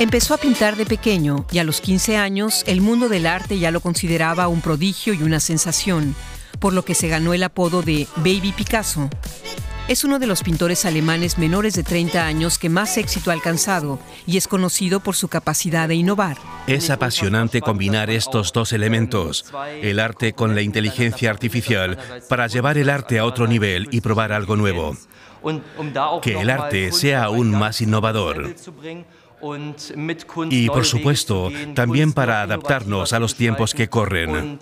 Empezó a pintar de pequeño y a los 15 años el mundo del arte ya lo consideraba un prodigio y una sensación, por lo que se ganó el apodo de Baby Picasso. Es uno de los pintores alemanes menores de 30 años que más éxito ha alcanzado y es conocido por su capacidad de innovar. Es apasionante combinar estos dos elementos, el arte con la inteligencia artificial, para llevar el arte a otro nivel y probar algo nuevo. Que el arte sea aún más innovador. Y por supuesto, también para adaptarnos a los tiempos que corren.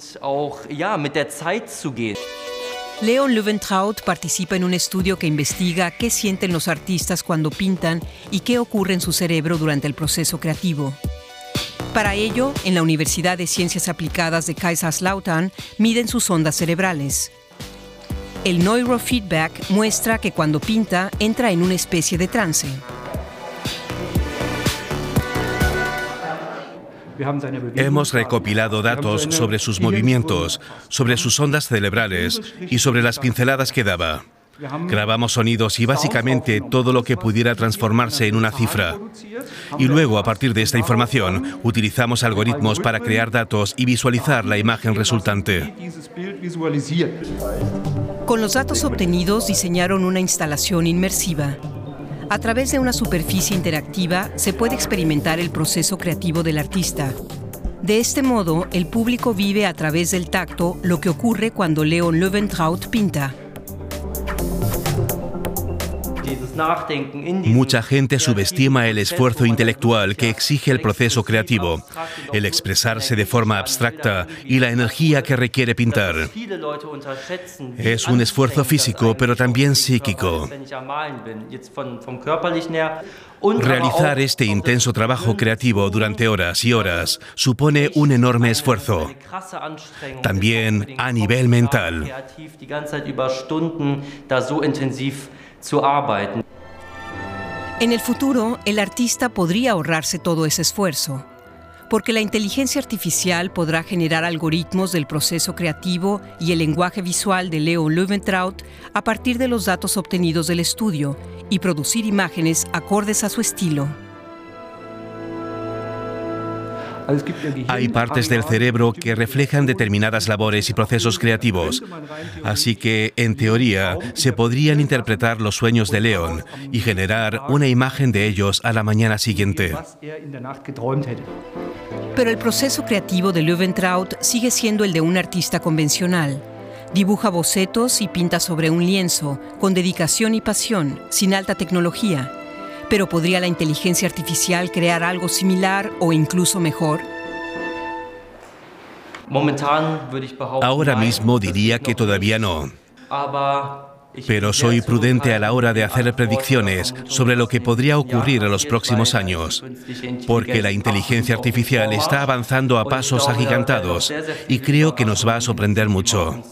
Leon Löwentraut participa en un estudio que investiga qué sienten los artistas cuando pintan y qué ocurre en su cerebro durante el proceso creativo. Para ello, en la Universidad de Ciencias Aplicadas de Kaiserslautern miden sus ondas cerebrales. El neurofeedback muestra que cuando pinta entra en una especie de trance. Hemos recopilado datos sobre sus movimientos, sobre sus ondas cerebrales y sobre las pinceladas que daba. Grabamos sonidos y básicamente todo lo que pudiera transformarse en una cifra. Y luego, a partir de esta información, utilizamos algoritmos para crear datos y visualizar la imagen resultante. Con los datos obtenidos diseñaron una instalación inmersiva. A través de una superficie interactiva se puede experimentar el proceso creativo del artista. De este modo, el público vive a través del tacto lo que ocurre cuando Leon Löwentraut pinta. Mucha gente subestima el esfuerzo intelectual que exige el proceso creativo, el expresarse de forma abstracta y la energía que requiere pintar. Es un esfuerzo físico, pero también psíquico. Realizar este intenso trabajo creativo durante horas y horas supone un enorme esfuerzo, también a nivel mental. En el futuro, el artista podría ahorrarse todo ese esfuerzo, porque la inteligencia artificial podrá generar algoritmos del proceso creativo y el lenguaje visual de Leo Löwentraut a partir de los datos obtenidos del estudio y producir imágenes acordes a su estilo. Hay partes del cerebro que reflejan determinadas labores y procesos creativos. Así que, en teoría, se podrían interpretar los sueños de León y generar una imagen de ellos a la mañana siguiente. Pero el proceso creativo de Löwentraut sigue siendo el de un artista convencional. Dibuja bocetos y pinta sobre un lienzo, con dedicación y pasión, sin alta tecnología. Pero ¿podría la inteligencia artificial crear algo similar o incluso mejor? Ahora mismo diría que todavía no. Pero soy prudente a la hora de hacer predicciones sobre lo que podría ocurrir en los próximos años, porque la inteligencia artificial está avanzando a pasos agigantados y creo que nos va a sorprender mucho.